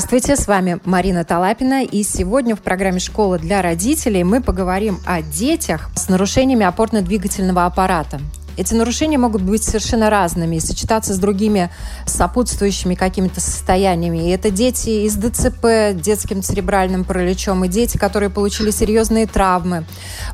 Здравствуйте, с вами Марина Талапина, и сегодня в программе «Школа для родителей» мы поговорим о детях с нарушениями опорно-двигательного аппарата. Эти нарушения могут быть совершенно разными и сочетаться с другими сопутствующими какими-то состояниями. И это дети из ДЦП, детским церебральным параличом, и дети, которые получили серьезные травмы.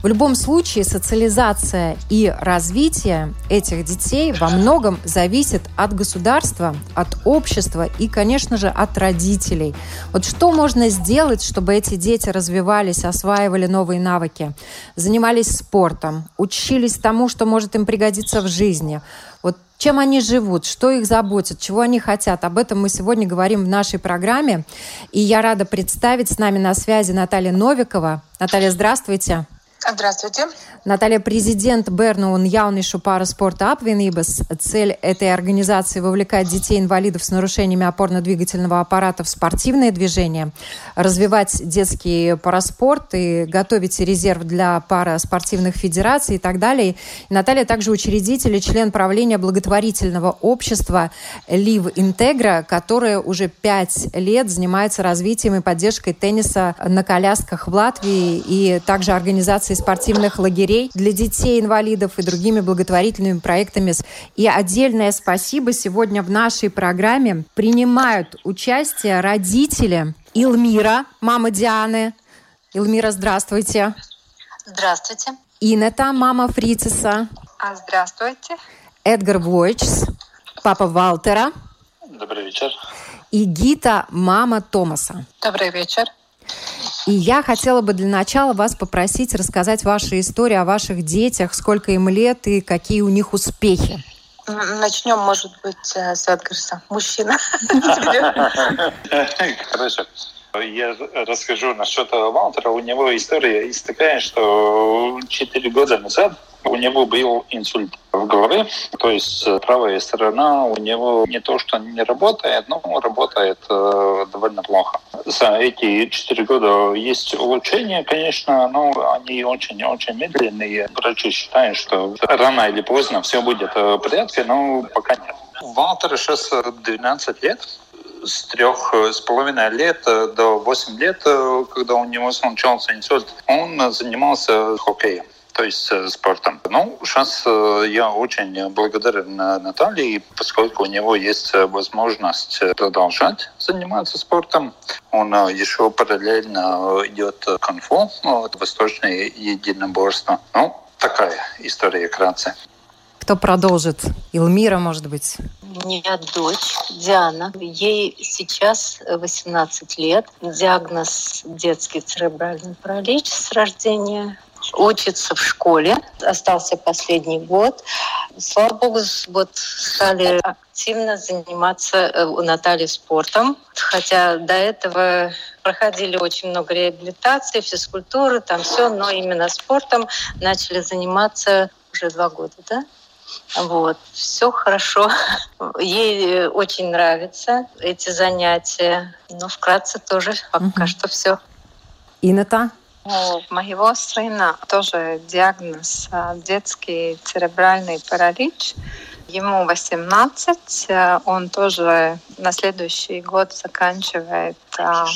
В любом случае социализация и развитие этих детей во многом зависит от государства, от общества и, конечно же, от родителей. Вот что можно сделать, чтобы эти дети развивались, осваивали новые навыки, занимались спортом, учились тому, что может им пригодиться пригодится в жизни. Вот чем они живут, что их заботит, чего они хотят. Об этом мы сегодня говорим в нашей программе. И я рада представить с нами на связи Наталья Новикова. Наталья, здравствуйте. Здравствуйте. Наталья, президент Берну un jauniešu спорта apvienības. Цель этой организации – вовлекать детей-инвалидов с нарушениями опорно-двигательного аппарата в спортивные движения, развивать детский параспорт и готовить резерв для параспортивных федераций и так далее. Наталья также учредитель и член правления благотворительного общества Лив Интегра, которое уже пять лет занимается развитием и поддержкой тенниса на колясках в Латвии и также организацией спортивных лагерей для детей-инвалидов и другими благотворительными проектами. И отдельное спасибо сегодня в нашей программе принимают участие родители Илмира, мама Дианы. Илмира, здравствуйте. Здравствуйте. Инета, мама Фрициса. А, здравствуйте. Эдгар Войчс, папа Валтера. Добрый вечер. И Гита, мама Томаса. Добрый вечер. И я хотела бы для начала вас попросить рассказать ваши истории о ваших детях, сколько им лет и какие у них успехи. Начнем, может быть, э, с Эдгарса. Мужчина. Хорошо. Я расскажу насчет Валтера. У него история есть такая, что 4 года назад у него был инсульт в голове, то есть э, правая сторона у него не то, что не работает, но работает э, довольно плохо. За эти четыре года есть улучшения, конечно, но они очень-очень медленные. Врачи считают, что рано или поздно все будет в порядке, но пока нет. Валтеру сейчас 12 лет, с трех с половиной лет до 8 лет, когда у него случился инсульт, он занимался хоккеем то есть э, спортом. Ну, сейчас э, я очень благодарен Наталье, поскольку у него есть э, возможность продолжать заниматься спортом. Он еще параллельно идет конфу, вот, восточное единоборство. Ну, такая история вкратце. Кто продолжит? Илмира, может быть? У меня дочь Диана. Ей сейчас 18 лет. Диагноз детский церебральный паралич с рождения учится в школе. Остался последний год. Слава богу, вот стали активно заниматься э, у Натальи спортом. Хотя до этого проходили очень много реабилитации, физкультуры, там все, но именно спортом начали заниматься уже два года, да? Вот, все хорошо. Ей э, очень нравятся эти занятия. Но вкратце тоже пока угу. что все. Ината? У моего сына тоже диагноз а, детский церебральный паралич. Ему 18, э, он тоже на следующий год заканчивает а,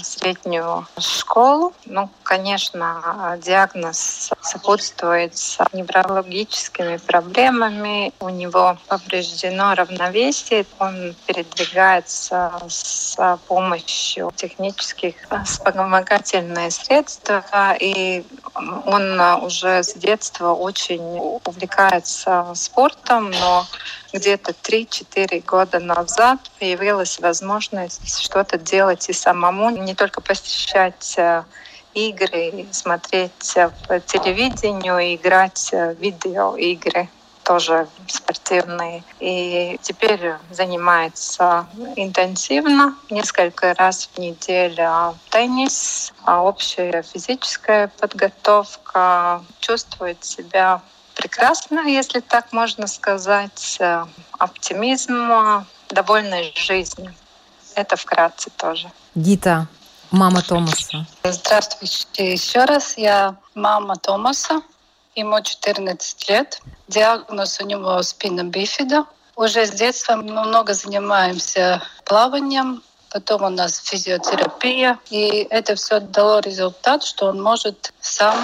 среднюю школу. Ну, конечно, диагноз сопутствует с неврологическими проблемами. У него повреждено равновесие. Он передвигается с помощью технических вспомогательных средств. И он уже с детства очень увлекается спортом, но где-то 3-4 года назад появилась возможность что-то делать и самому, не только посещать э, игры, смотреть по телевидению, играть в видеоигры тоже спортивный. И теперь занимается интенсивно, несколько раз в неделю теннис, а общая физическая подготовка, чувствует себя прекрасно, если так можно сказать, оптимизм, довольной жизнью. Это вкратце тоже. Гита, мама Томаса. Здравствуйте еще раз. Я мама Томаса. Ему 14 лет. Диагноз у него спина бифида. Уже с детства мы много занимаемся плаванием, потом у нас физиотерапия. И это все дало результат, что он может сам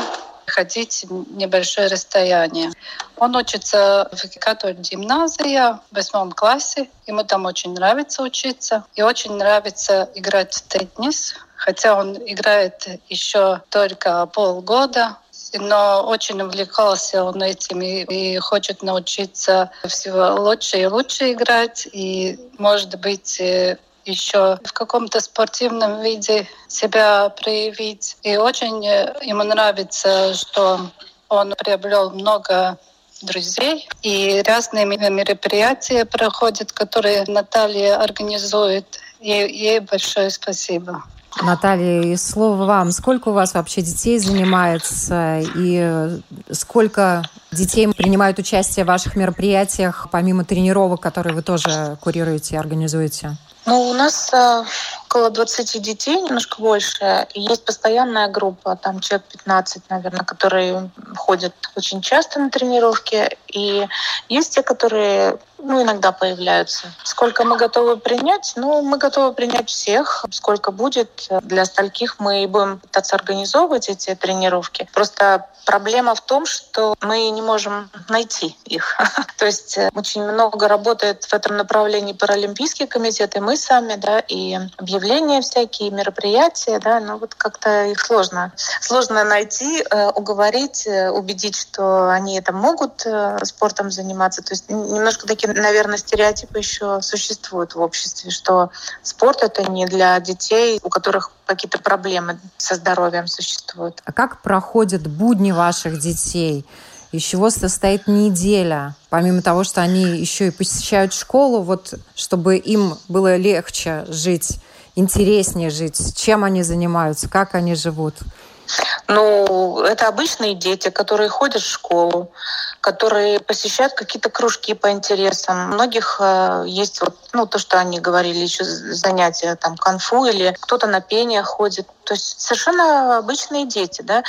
ходить небольшое расстояние. Он учится в католик гимназии в восьмом классе. Ему там очень нравится учиться. И очень нравится играть в теннис. Хотя он играет еще только полгода, но очень увлекался он этим и, и хочет научиться всего лучше и лучше играть. И, может быть, э, еще в каком-то спортивном виде себя проявить. И очень э, ему нравится, что он приобрел много друзей. И разные мероприятия проходят, которые Наталья организует. Ей, ей большое спасибо. Наталья, и слово вам. Сколько у вас вообще детей занимается и сколько детей принимают участие в ваших мероприятиях, помимо тренировок, которые вы тоже курируете и организуете? Ну, у нас э, около 20 детей, немножко больше. И есть постоянная группа, там человек 15, наверное, которые ходят очень часто на тренировки. И есть те, которые ну, иногда появляются. Сколько мы готовы принять? Ну, мы готовы принять всех. Сколько будет, для стольких мы будем пытаться организовывать эти тренировки. Просто проблема в том, что мы не можем найти их. То есть э, очень много работает в этом направлении Паралимпийский комитет, и мы сами, да, и объявления всякие, мероприятия, да, но вот как-то их сложно. Сложно найти, э, уговорить, э, убедить, что они это могут спортом заниматься. То есть немножко такие наверное, стереотипы еще существуют в обществе, что спорт это не для детей, у которых какие-то проблемы со здоровьем существуют. А как проходят будни ваших детей? Из чего состоит неделя? Помимо того, что они еще и посещают школу, вот чтобы им было легче жить, интереснее жить, чем они занимаются, как они живут? Ну, это обычные дети, которые ходят в школу, которые посещают какие-то кружки по интересам. У многих э, есть вот, ну, то, что они говорили, еще занятия там конфу или кто-то на пение ходит. То есть совершенно обычные дети, да.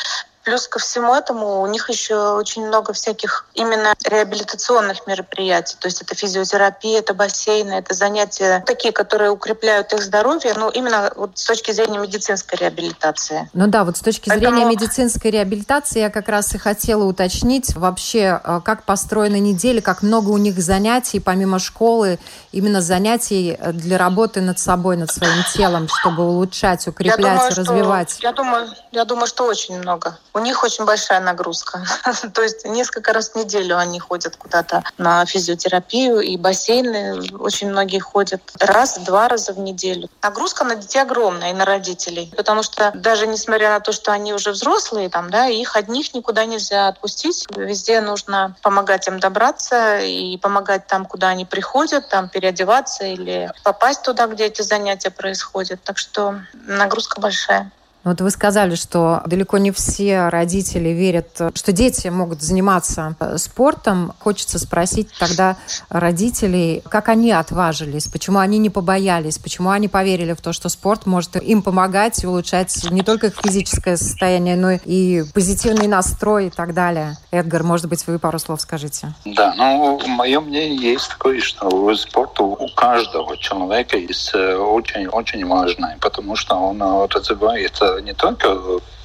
Плюс ко всему этому у них еще очень много всяких именно реабилитационных мероприятий. То есть это физиотерапия, это бассейны, это занятия такие, которые укрепляют их здоровье, ну именно вот с точки зрения медицинской реабилитации. Ну да, вот с точки Поэтому... зрения медицинской реабилитации я как раз и хотела уточнить вообще, э, как построена неделя, как много у них занятий помимо школы, именно занятий э, для работы над собой, над своим телом, чтобы улучшать, укреплять, я думаю, развивать. Что, я думаю, я думаю, что очень много. У них очень большая нагрузка. То есть несколько раз в неделю они ходят куда-то на физиотерапию и бассейны. Очень многие ходят раз-два раза в неделю. Нагрузка на детей огромная и на родителей. Потому что даже несмотря на то, что они уже взрослые, там, да, их одних никуда нельзя отпустить. Везде нужно помогать им добраться и помогать там, куда они приходят, там переодеваться или попасть туда, где эти занятия происходят. Так что нагрузка большая. Вот вы сказали, что далеко не все родители верят, что дети могут заниматься э, спортом. Хочется спросить тогда родителей, как они отважились, почему они не побоялись, почему они поверили в то, что спорт может им помогать и улучшать не только их физическое состояние, но и позитивный настрой и так далее. Эдгар, может быть, вы пару слов скажите? Да, ну, мое мнение есть такое, что спорт у каждого человека есть очень-очень э, важный, потому что он э, развивает не только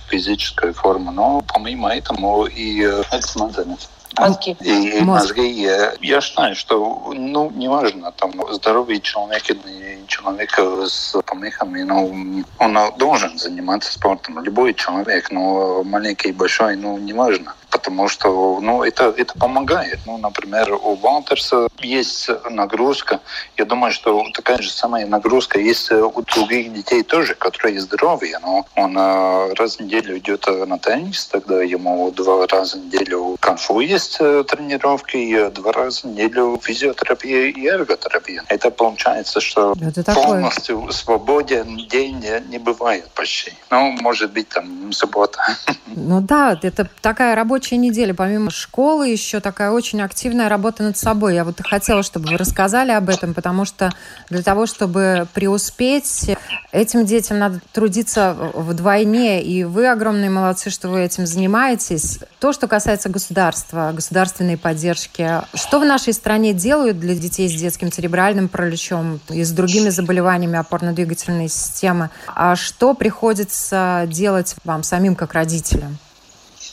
физическую форму, но помимо этого и смазанность. Мозги. И мозги. Я считаю, что ну, неважно, там, здоровый человек или человек с помехами, ну, он должен заниматься спортом. Любой человек, но маленький, большой, ну, неважно потому что ну, это, это помогает. Ну, например, у Валтерса есть нагрузка. Я думаю, что такая же самая нагрузка есть у других детей тоже, которые здоровые. Но он раз в неделю идет на теннис, тогда ему два раза в неделю конфу есть тренировки, и два раза в неделю физиотерапия и эрготерапия. Это получается, что это полностью свободен день не, бывает почти. Ну, может быть, там суббота. Ну да, это такая рабочая неделя. Помимо школы еще такая очень активная работа над собой. Я вот хотела, чтобы вы рассказали об этом, потому что для того, чтобы преуспеть, этим детям надо трудиться вдвойне. И вы огромные молодцы, что вы этим занимаетесь. То, что касается государства, государственной поддержки. Что в нашей стране делают для детей с детским церебральным параличом и с другими заболеваниями опорно-двигательной системы? А что приходится делать вам самим как родителям?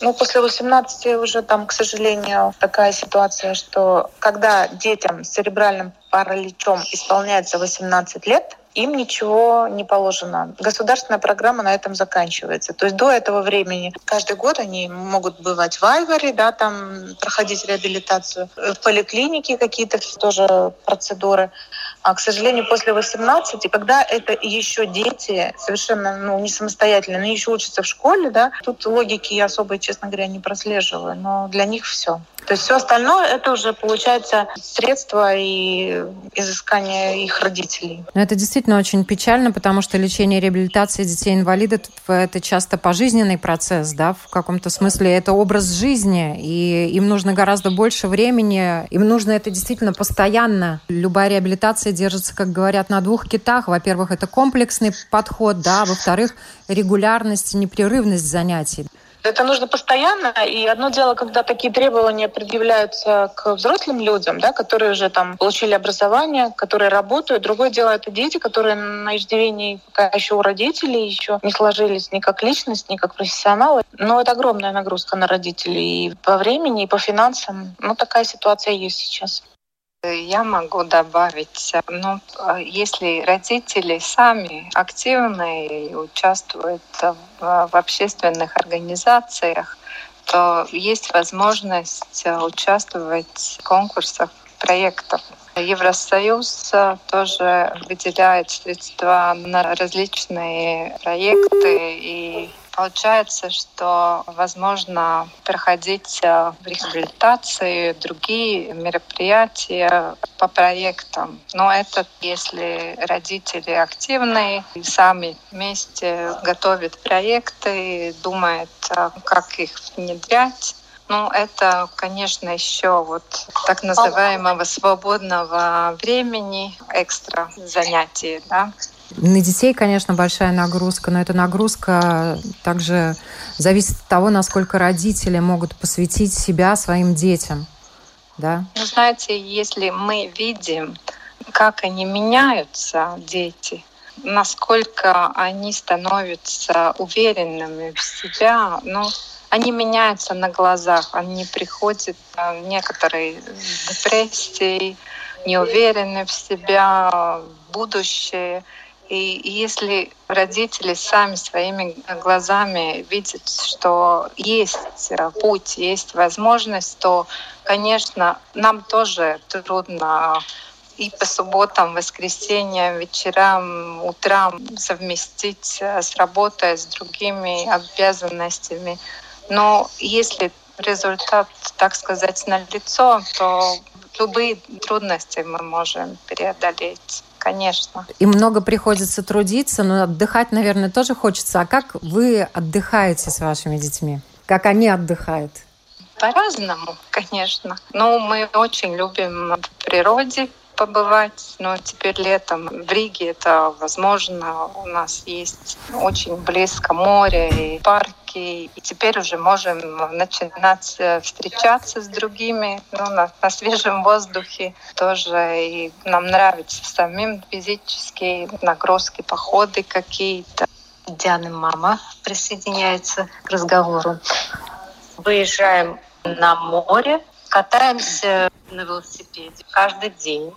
Ну, после 18 уже там, к сожалению, такая ситуация, что когда детям с церебральным параличом исполняется 18 лет, им ничего не положено. Государственная программа на этом заканчивается. То есть до этого времени каждый год они могут бывать в Айваре, да, там проходить реабилитацию, в поликлинике какие-то тоже процедуры. А, к сожалению, после 18, когда это еще дети совершенно ну, не самостоятельно, они еще учатся в школе, да, тут логики я особо, честно говоря, не прослеживаю, но для них все. То есть все остальное это уже получается средства и изыскание их родителей. Но это действительно очень печально, потому что лечение и реабилитация детей-инвалидов это часто пожизненный процесс, да, в каком-то смысле это образ жизни, и им нужно гораздо больше времени, им нужно это действительно постоянно. Любая реабилитация держится, как говорят, на двух китах. Во-первых, это комплексный подход, да, во-вторых, регулярность и непрерывность занятий. Это нужно постоянно, и одно дело, когда такие требования предъявляются к взрослым людям, да, которые уже там получили образование, которые работают. Другое дело это дети, которые на иждивении пока еще у родителей еще не сложились ни как личность, ни как профессионалы. Но это огромная нагрузка на родителей и по времени, и по финансам. Ну, такая ситуация есть сейчас. Я могу добавить, ну, если родители сами активны и участвуют в, общественных организациях, то есть возможность участвовать в конкурсах проектов. Евросоюз тоже выделяет средства на различные проекты и Получается, что возможно проходить э, реабилитации, другие мероприятия по проектам. Но это если родители активные, и сами вместе готовят проекты, думают, э, как их внедрять. Ну, это, конечно, еще вот так называемого свободного времени, экстра занятий, да, на детей, конечно, большая нагрузка, но эта нагрузка также зависит от того, насколько родители могут посвятить себя своим детям. Да? Ну, знаете, если мы видим, как они меняются, дети, насколько они становятся уверенными в себя, ну, они меняются на глазах, они приходят э, некоторые депрессии, неуверенные в себя, в будущее. И если родители сами своими глазами видят, что есть путь, есть возможность, то, конечно, нам тоже трудно и по субботам, воскресеньям, вечерам, утрам совместить с работой, с другими обязанностями. Но если результат, так сказать, налицо, то любые трудности мы можем преодолеть конечно. И много приходится трудиться, но отдыхать, наверное, тоже хочется. А как вы отдыхаете с вашими детьми? Как они отдыхают? По-разному, конечно. Но мы очень любим в природе побывать, но теперь летом в Риге это возможно. У нас есть очень близко море и парки. И теперь уже можем начинать э, встречаться с другими ну, на, на свежем воздухе тоже. И нам нравится самим физические нагрузки, походы какие-то. Диана мама присоединяется к разговору. Выезжаем на море, катаемся на велосипеде каждый день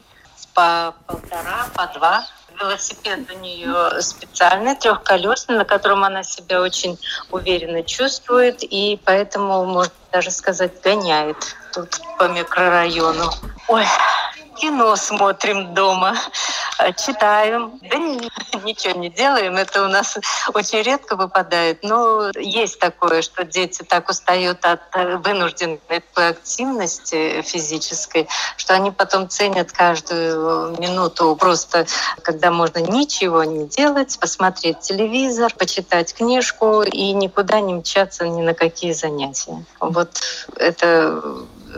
по полтора, по два Велосипед у нее специальный, трехколесный, на котором она себя очень уверенно чувствует, и поэтому, можно даже сказать, гоняет тут по микрорайону. Ой, кино смотрим дома, читаем. Да ничего не делаем, это у нас очень редко выпадает. Но есть такое, что дети так устают от вынужденной активности физической, что они потом ценят каждую минуту просто, когда можно ничего не делать, посмотреть телевизор, почитать книжку и никуда не мчаться ни на какие занятия. Вот это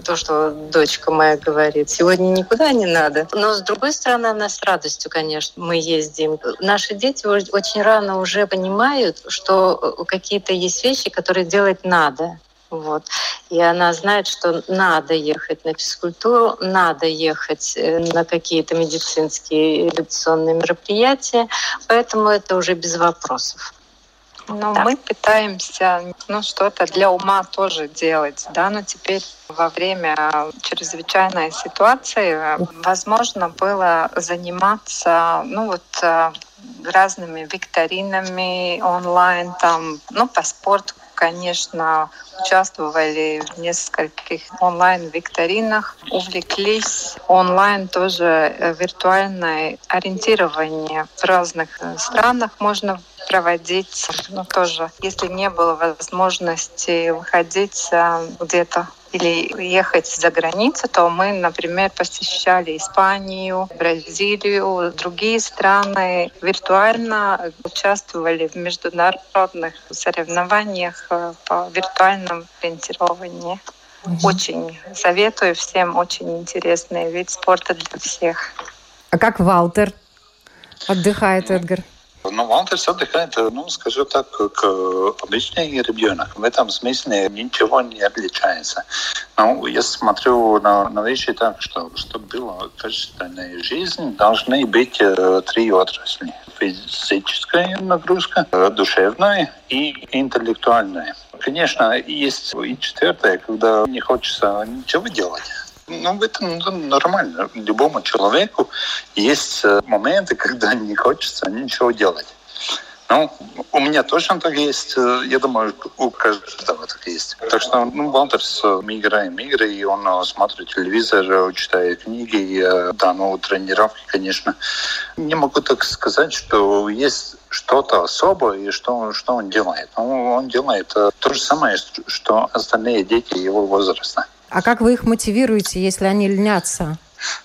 то, что дочка моя говорит. Сегодня никуда не надо. Но, с другой стороны, она с радостью, конечно, мы ездим. Наши дети очень рано уже понимают, что э, какие-то есть вещи, которые делать надо. Вот. И она знает, что надо ехать на физкультуру, надо ехать э, на какие-то медицинские эволюционные мероприятия, поэтому это уже без вопросов. Но да. мы пытаемся ну, что-то для ума тоже делать, да, но теперь во время чрезвычайной ситуации возможно было заниматься, ну вот э, разными викторинами онлайн, там, ну, по спорту, конечно, участвовали в нескольких онлайн-викторинах, увлеклись онлайн тоже э, виртуальное ориентирование в разных э, странах можно проводить, ну, тоже, если не было возможности выходить э, где-то или ехать за границу, то мы, например, посещали Испанию, Бразилию, другие страны, виртуально участвовали в международных соревнованиях э, по виртуальному ориентированию. Очень советую всем, очень интересный вид спорта для всех. А как Валтер отдыхает, Эдгар? Ну, Валтерс отдыхает, ну, скажу так, как обычный ребенок. В этом смысле ничего не отличается. Ну, я смотрю на, на вещи так, что чтобы была качественная жизнь, должны быть три отрасли. Физическая нагрузка, душевная и интеллектуальная. Конечно, есть и четвертое, когда не хочется ничего делать. Ну, это ну, нормально. Любому человеку есть э, моменты, когда не хочется ничего делать. Ну, у меня точно так есть. Э, я думаю, у каждого так есть. Так что, ну, Валтерс, мы играем игры, и он э, смотрит телевизор, читает книги. И, да, ну, тренировки, конечно. Не могу так сказать, что есть что-то особое, и что, что он делает. Ну, он делает то же самое, что остальные дети его возраста. А как вы их мотивируете, если они льнятся?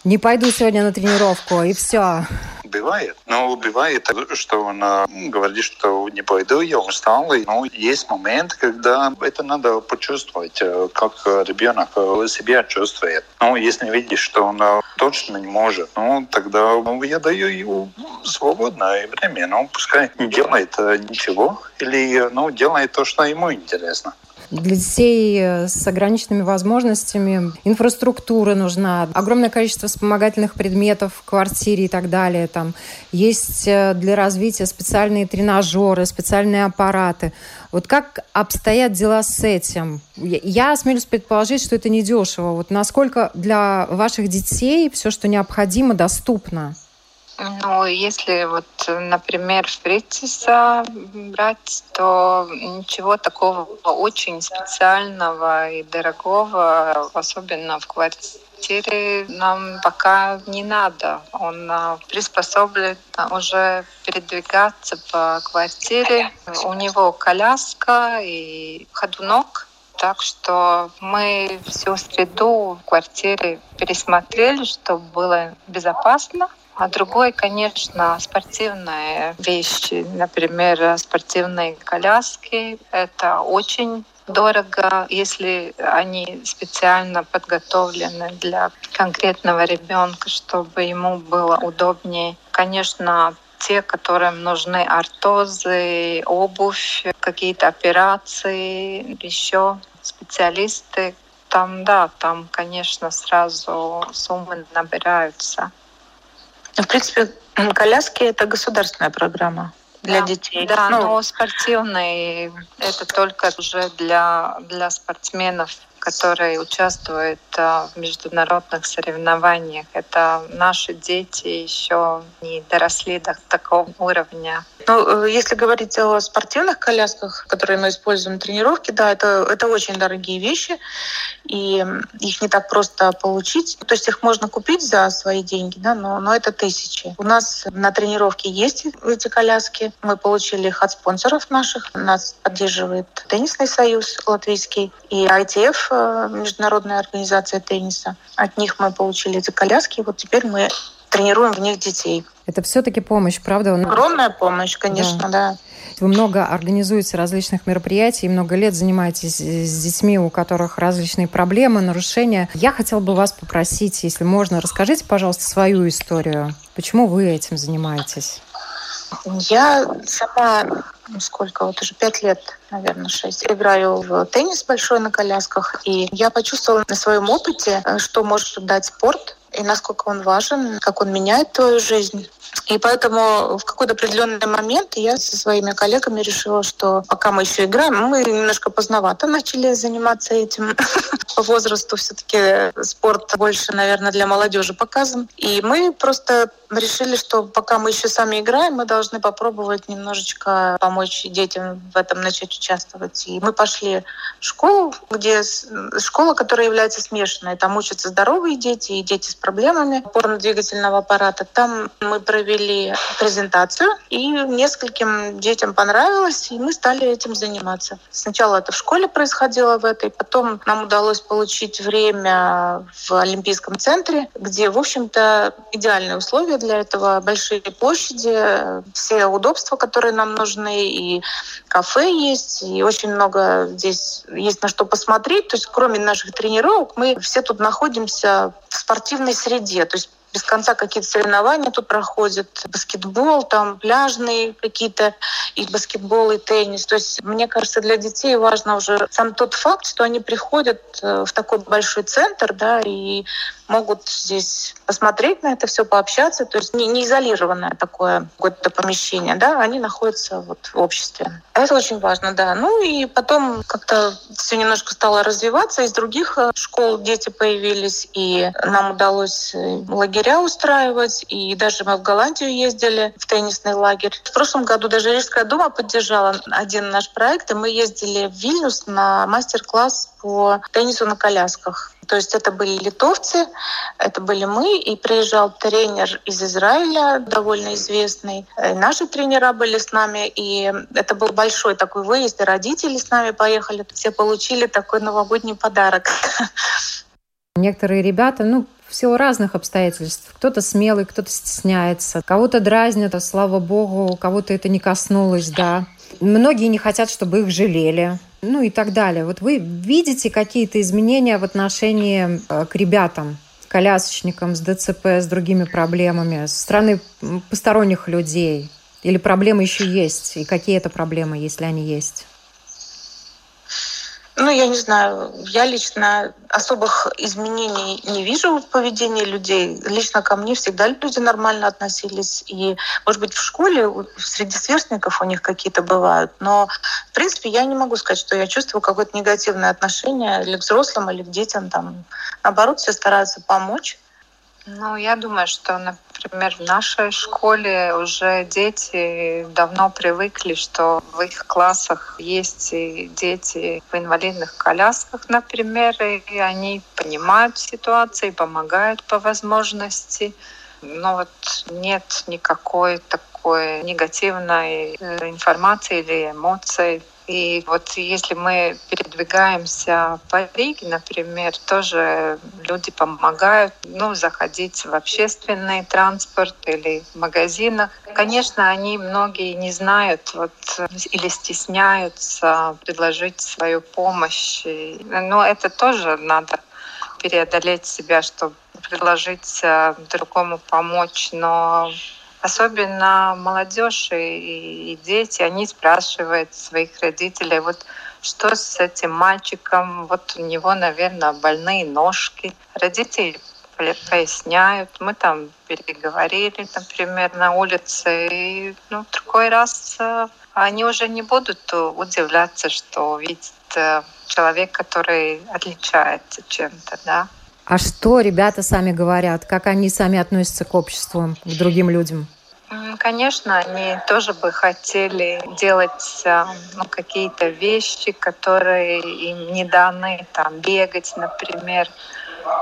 Не пойду сегодня на тренировку, и все. Бывает. Но бывает, что он э, говорит, что не пойду, я устал. Но есть момент, когда это надо почувствовать, э, как ребенок себя чувствует. Но если видишь, что он э, точно не может, ну, тогда ну, я даю ему свободное время. Ну, пускай не делает ничего или ну, делает то, что ему интересно. Для детей э, с ограниченными возможностями инфраструктура нужна, огромное количество вспомогательных предметов в квартире и так далее. Там есть э, для развития специальные тренажеры, специальные аппараты. Вот как обстоят дела с этим? Я осмелюсь предположить, что это недешево. Вот насколько для ваших детей все, что необходимо, доступно? Ну, если вот, например, фритиса брать, то ничего такого очень специального и дорогого, особенно в квартире, нам пока не надо. Он а, приспособлен уже передвигаться по квартире. У него коляска и ходунок. Так что мы всю среду в квартире пересмотрели, чтобы было безопасно. А другой, конечно, спортивные вещи, например, спортивные коляски. Это очень дорого, если они специально подготовлены для конкретного ребенка, чтобы ему было удобнее. Конечно, те, которым нужны ортозы, обувь, какие-то операции, еще специалисты, там, да, там, конечно, сразу суммы набираются. В принципе, коляски – это государственная программа. для да. детей. Да, ну, но спортивный это только уже для, для спортсменов которые участвуют в международных соревнованиях. Это наши дети еще не доросли до такого уровня. Ну, э, если говорить о спортивных колясках, которые мы используем на тренировке, да, это, это очень дорогие вещи, и их не так просто получить. То есть их можно купить за свои деньги, да, но, но это тысячи. У нас на тренировке есть эти коляски. Мы получили их от спонсоров наших. Нас поддерживает Теннисный союз латвийский и ITF, э, Международная организация тенниса. От них мы получили эти коляски, и вот теперь мы тренируем в них детей. Это все-таки помощь, правда? Огромная помощь, конечно, да. да. Вы много организуете различных мероприятий, много лет занимаетесь с детьми, у которых различные проблемы, нарушения. Я хотела бы вас попросить, если можно, расскажите, пожалуйста, свою историю. Почему вы этим занимаетесь? Я сама сколько, вот уже пять лет, наверное, шесть, играю в теннис большой на колясках, и я почувствовала на своем опыте, э, что может дать спорт, и насколько он важен, как он меняет твою жизнь. И поэтому в какой-то определенный момент я со своими коллегами решила, что пока мы еще играем, мы немножко поздновато начали заниматься этим. По возрасту все-таки спорт больше, наверное, для молодежи показан. И мы просто решили, что пока мы еще сами играем, мы должны попробовать немножечко помочь детям в этом начать участвовать. И мы пошли в школу, где школа, которая является смешанной. Там учатся здоровые дети и дети с проблемами опорно-двигательного аппарата. Там мы провели презентацию, и нескольким детям понравилось, и мы стали этим заниматься. Сначала это в школе происходило в этой, потом нам удалось получить время в Олимпийском центре, где, в общем-то, идеальные условия для этого, большие площади, все удобства, которые нам нужны, и кафе есть, и очень много здесь есть на что посмотреть. То есть кроме наших тренировок мы все тут находимся в спортивной среде. То есть без конца какие-то соревнования тут проходят, баскетбол, там пляжные какие-то, и баскетбол, и теннис. То есть, мне кажется, для детей важно уже сам тот факт, что они приходят э, в такой большой центр, да, и могут здесь посмотреть на это все, пообщаться. То есть не, не изолированное такое какое-то помещение, да, они находятся вот в обществе. Это очень важно, да. Ну и потом как-то все немножко стало развиваться. Из других э, школ дети появились, и нам удалось э, лагеря устраивать, и даже мы в Голландию ездили в теннисный лагерь. В прошлом году даже Рижская дума поддержала один наш проект, и мы ездили в Вильнюс на мастер-класс по теннису на колясках. То есть это были литовцы, это были мы, и приезжал тренер из Израиля, довольно известный. И наши тренера были с нами, и это был большой такой выезд, и родители с нами поехали. Все получили такой новогодний подарок. Некоторые ребята, ну, в силу разных обстоятельств. Кто-то смелый, кто-то стесняется, кого-то дразнят, а слава богу, кого-то это не коснулось, да. Многие не хотят, чтобы их жалели ну и так далее. Вот вы видите какие-то изменения в отношении э, к ребятам, колясочникам с ДЦП, с другими проблемами, со стороны посторонних людей? Или проблемы еще есть? И какие это проблемы, если они есть? Ну, я не знаю, я лично особых изменений не вижу в поведении людей. Лично ко мне всегда люди нормально относились. И, может быть, в школе среди сверстников у них какие-то бывают. Но, в принципе, я не могу сказать, что я чувствую какое-то негативное отношение или к взрослым, или к детям. Там, наоборот, все стараются помочь. Ну, я думаю, что, например, в нашей школе уже дети давно привыкли, что в их классах есть дети в инвалидных колясках, например, и они понимают ситуацию и помогают по возможности. Но вот нет никакой такой негативной э, информации или эмоций и вот если мы передвигаемся по Риге, например, тоже люди помогают ну, заходить в общественный транспорт или в магазинах. Конечно, они многие не знают вот, или стесняются предложить свою помощь. Но это тоже надо преодолеть себя, чтобы предложить э, другому помочь. Но особенно молодежь и, и дети, они спрашивают своих родителей, вот что с этим мальчиком, вот у него, наверное, больные ножки. Родители поясняют. Мы там переговорили, например, на улице. И ну, в другой раз э, они уже не будут удивляться, что видят э, человек, который отличается чем-то, да. А что ребята сами говорят? Как они сами относятся к обществу, к другим людям? Конечно, они тоже бы хотели делать э, ну, какие-то вещи, которые им не даны, там бегать, например.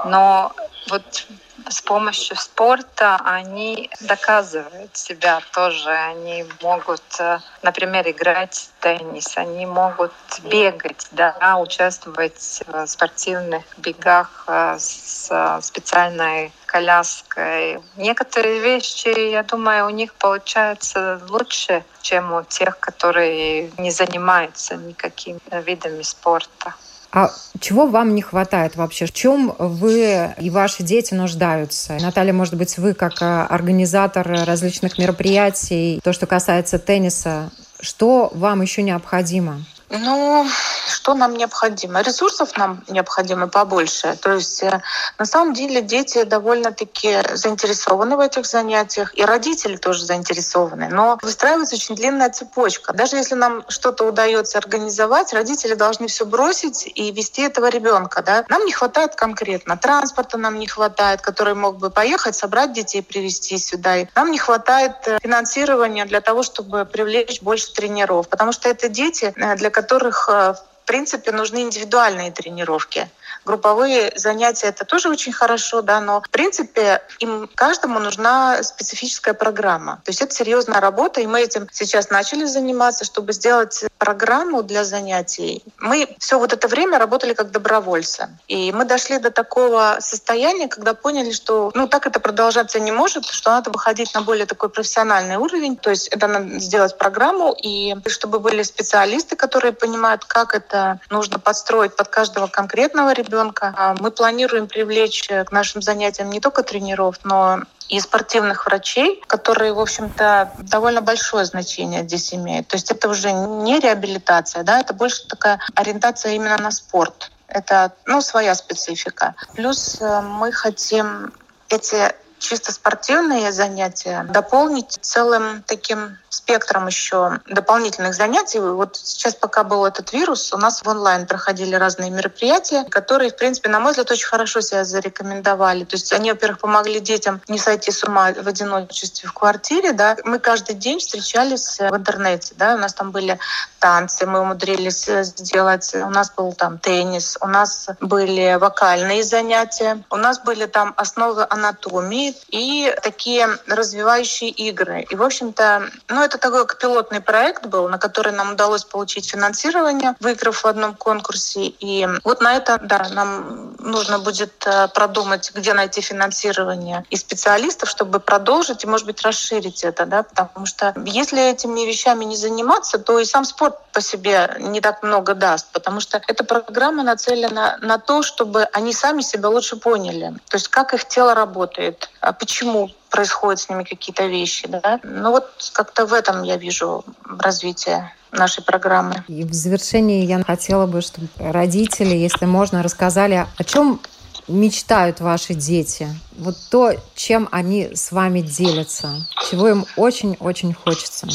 Но вот с помощью спорта они доказывают себя тоже. Они могут, э, например, играть в теннис, они могут бегать, да, участвовать в спортивных бегах э, с специальной коляской. Некоторые вещи, я думаю, у них получаются лучше, чем у тех, которые не занимаются никакими видами спорта. А чего вам не хватает вообще? В чем вы и ваши дети нуждаются? Наталья, может быть, вы как а, организатор различных мероприятий, то, что касается тенниса, что вам еще необходимо? Ну, что нам необходимо? Ресурсов нам необходимо побольше. То есть э, на самом деле дети довольно-таки заинтересованы в этих занятиях, и родители тоже заинтересованы. Но выстраивается очень длинная цепочка. Даже если нам что-то удается организовать, родители должны все бросить и вести этого ребенка. Да? Нам не хватает конкретно. Транспорта нам не хватает, который мог бы поехать, собрать детей, привезти сюда. И нам не хватает э, финансирования для того, чтобы привлечь больше тренеров. Потому что это дети, э, для которых э, в принципе нужны индивидуальные тренировки. Групповые занятия это тоже очень хорошо, да, но в принципе им каждому нужна специфическая программа. То есть это серьезная работа, и мы этим сейчас начали заниматься, чтобы сделать программу для занятий. Мы все вот это время работали как добровольцы. И мы дошли до такого состояния, когда поняли, что ну так это продолжаться не может, что надо выходить на более такой профессиональный уровень. То есть это надо сделать программу, и чтобы были специалисты, которые понимают, как это нужно подстроить под каждого конкретного ребенка, ребенка. А мы планируем привлечь к нашим занятиям не только тренеров, но и спортивных врачей, которые, в общем-то, довольно большое значение здесь имеют. То есть это уже не реабилитация, да, это больше такая ориентация именно на спорт. Это, ну, своя специфика. Плюс э, мы хотим эти чисто спортивные занятия дополнить целым таким спектром еще дополнительных занятий. Вот сейчас, пока был этот вирус, у нас в онлайн проходили разные мероприятия, которые, в принципе, на мой взгляд, очень хорошо себя зарекомендовали. То есть они, во-первых, помогли детям не сойти с ума в одиночестве в квартире. Да. Мы каждый день встречались в интернете. Да. У нас там были танцы, мы умудрились сделать. У нас был там теннис, у нас были вокальные занятия, у нас были там основы анатомии и такие развивающие игры. И, в общем-то, ну, это такой пилотный проект был, на который нам удалось получить финансирование, выиграв в одном конкурсе. И вот на это, да, нам нужно будет э, продумать, где найти финансирование и специалистов, чтобы продолжить и, может быть, расширить это, да, потому что если этими вещами не заниматься, то и сам спорт по себе не так много даст, потому что эта программа нацелена на то, чтобы они сами себя лучше поняли, то есть как их тело работает, а почему происходят с ними какие-то вещи. Да? Ну вот как-то в этом я вижу развитие нашей программы. И в завершении я хотела бы, чтобы родители, если можно, рассказали, о чем мечтают ваши дети? Вот то, чем они с вами делятся, чего им очень-очень хочется.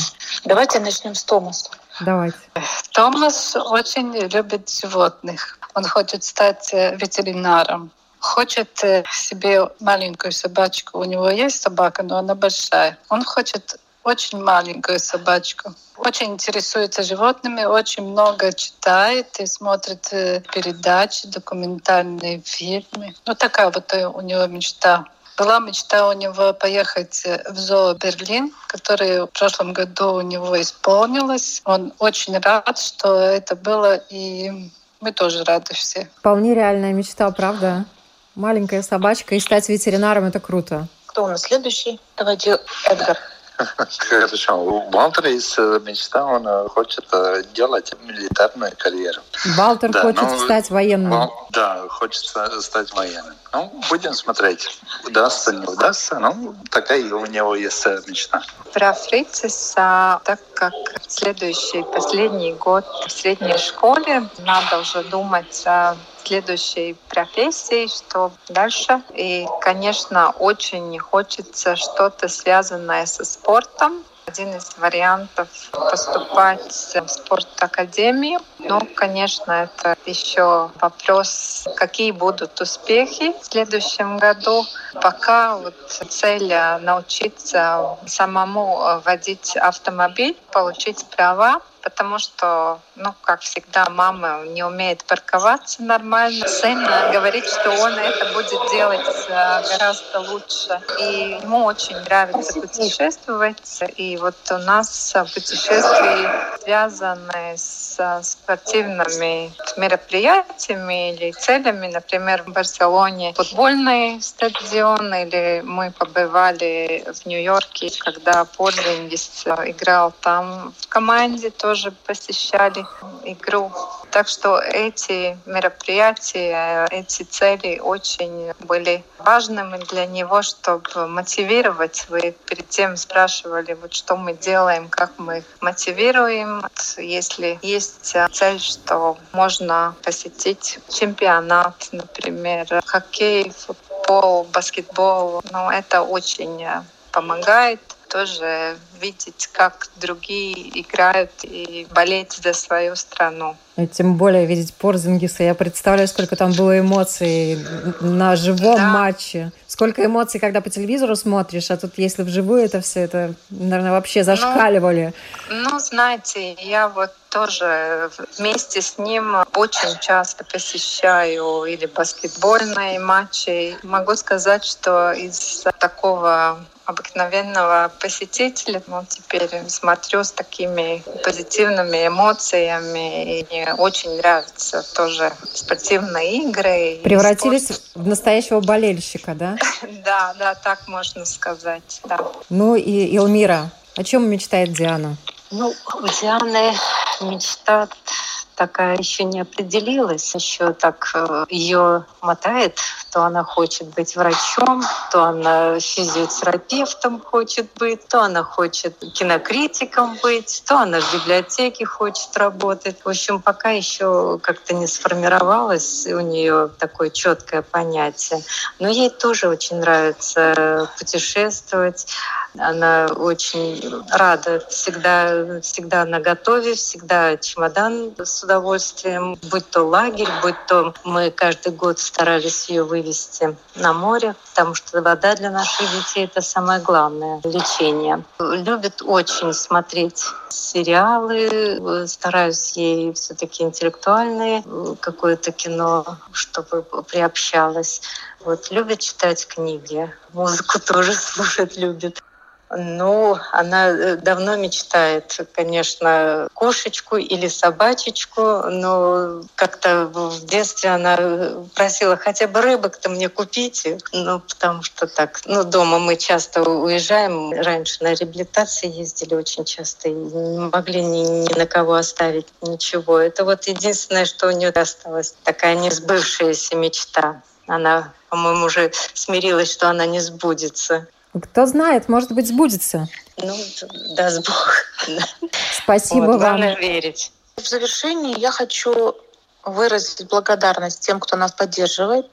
Давайте начнем с Томаса. Давайте. Томас очень любит животных. Он хочет стать э, ветеринаром хочет э, себе маленькую собачку. У него есть собака, но она большая. Он хочет очень маленькую собачку. Очень интересуется животными, очень много читает и смотрит э, передачи, документальные фильмы. Ну, такая вот у него мечта. Была мечта у него поехать э, в зоо Берлин, который в прошлом году у него исполнилось. Он очень рад, что это было, и мы тоже рады все. Вполне реальная мечта, правда? Маленькая собачка и стать ветеринаром – это круто. Кто у нас следующий? Давайте Эдгар. Хорошо. У Валтера есть э, мечта, он э, хочет э, делать милитарную карьеру. Валтер да, хочет ну, стать военным. Вал, да, хочет стать военным. Ну, будем смотреть, удастся, не удастся. Ну, такая у него есть мечта. Про Фрицеса, так как следующий, последний год в средней школе, надо уже думать о следующей профессией, что дальше. И, конечно, очень хочется что-то связанное со спортом. Один из вариантов поступать в спорт-академию. Но, конечно, это еще вопрос, какие будут успехи в следующем году. Пока вот цель научиться самому водить автомобиль, получить права потому что, ну, как всегда, мама не умеет парковаться нормально. Сын говорит, что он это будет делать э, гораздо лучше. И ему очень нравится путешествовать. И вот у нас путешествия связаны с спортивными мероприятиями или целями. Например, в Барселоне футбольный стадион, или мы побывали в Нью-Йорке, когда Подлингис играл там в команде, тоже тоже посещали игру. Так что эти мероприятия, эти цели очень были важными для него, чтобы мотивировать. Вы перед тем спрашивали, вот что мы делаем, как мы их мотивируем. Если есть цель, что можно посетить чемпионат, например, хоккей, футбол, баскетбол, ну, это очень помогает тоже видеть, как другие играют и болеть за свою страну. Тем более видеть Порзингиса. Я представляю, сколько там было эмоций на живом да. матче. Сколько эмоций, когда по телевизору смотришь, а тут если вживую это все, это, наверное, вообще ну, зашкаливали. Ну, ну знаете, я вот тоже вместе с ним очень часто посещаю или баскетбольные матчи. Могу сказать, что из такого обыкновенного посетителя. Но теперь смотрю с такими позитивными эмоциями. И мне очень нравятся тоже спортивные игры. Превратились в настоящего болельщика, да? Да, да, так можно сказать, да. Ну и Илмира, о чем мечтает Диана? Ну, у Дианы мечта такая еще не определилась, еще так э, ее мотает, то она хочет быть врачом, то она физиотерапевтом хочет быть, то она хочет кинокритиком быть, то она в библиотеке хочет работать. В общем, пока еще как-то не сформировалось у нее такое четкое понятие. Но ей тоже очень нравится путешествовать. Она очень рада, всегда, всегда на готове, всегда чемодан с удовольствием, будь то лагерь, будь то мы каждый год старались ее вывести на море, потому что вода для наших детей — это самое главное лечение. Любит очень смотреть сериалы, стараюсь ей все-таки интеллектуальные какое-то кино, чтобы приобщалась. Вот любит читать книги, музыку тоже слушать любит. Ну, она э, давно мечтает, конечно, кошечку или собачечку, но как-то в детстве она просила хотя бы рыбок-то мне купите, ну, потому что так, ну, дома мы часто уезжаем, раньше на реабилитации ездили очень часто и не могли ни, ни на кого оставить ничего. Это вот единственное, что у нее осталось, такая несбывшаяся мечта. Она, по-моему, уже смирилась, что она не сбудется. Кто знает, может быть, сбудется. Ну, даст Бог. Спасибо вот, вам. Главное верить. В завершении я хочу выразить благодарность тем, кто нас поддерживает.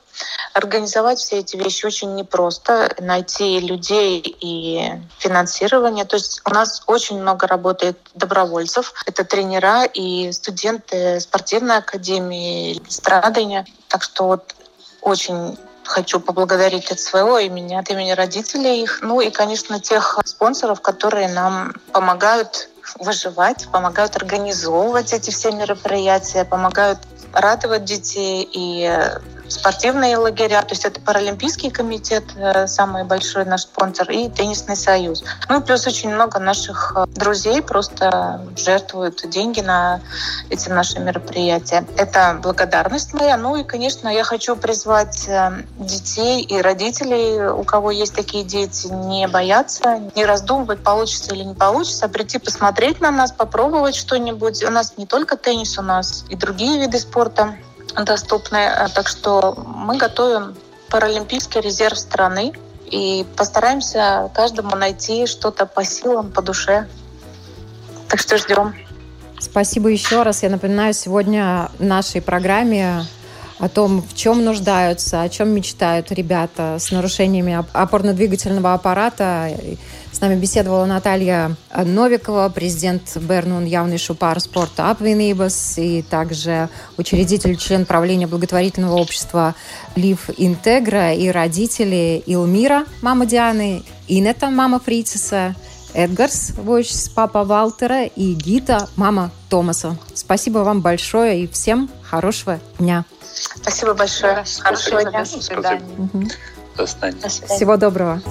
Организовать все эти вещи очень непросто. Найти людей и финансирование. То есть у нас очень много работает добровольцев. Это тренера и студенты спортивной академии, страдания. Так что вот очень хочу поблагодарить от своего имени, от имени родителей их, ну и, конечно, тех спонсоров, которые нам помогают выживать, помогают организовывать эти все мероприятия, помогают радовать детей и спортивные лагеря, то есть это Паралимпийский комитет, э, самый большой наш спонсор, и Теннисный союз. Ну и плюс очень много наших э, друзей просто жертвуют деньги на эти наши мероприятия. Это благодарность моя. Ну и, конечно, я хочу призвать э, детей и родителей, у кого есть такие дети, не бояться, не раздумывать, получится или не получится, а прийти посмотреть на нас, попробовать что-нибудь. У нас не только теннис, у нас и другие виды спорта доступны. Так что мы готовим паралимпийский резерв страны и постараемся каждому найти что-то по силам, по душе. Так что ждем. Спасибо еще раз. Я напоминаю, сегодня в нашей программе о том, в чем нуждаются, о чем мечтают ребята с нарушениями опорно-двигательного аппарата. С нами беседовала Наталья Новикова, президент Бернун Явный Шупар спорта Апвинибас и также учредитель, член правления благотворительного общества Лив Интегра и родители Илмира, мама Дианы, Инета, мама Фрициса, Эдгарс, вождь папа Валтера и Гита, мама Томаса. Спасибо вам большое и всем хорошего дня. Спасибо большое. Хорошего дня. До свидания. Угу. До свидания. Всего доброго.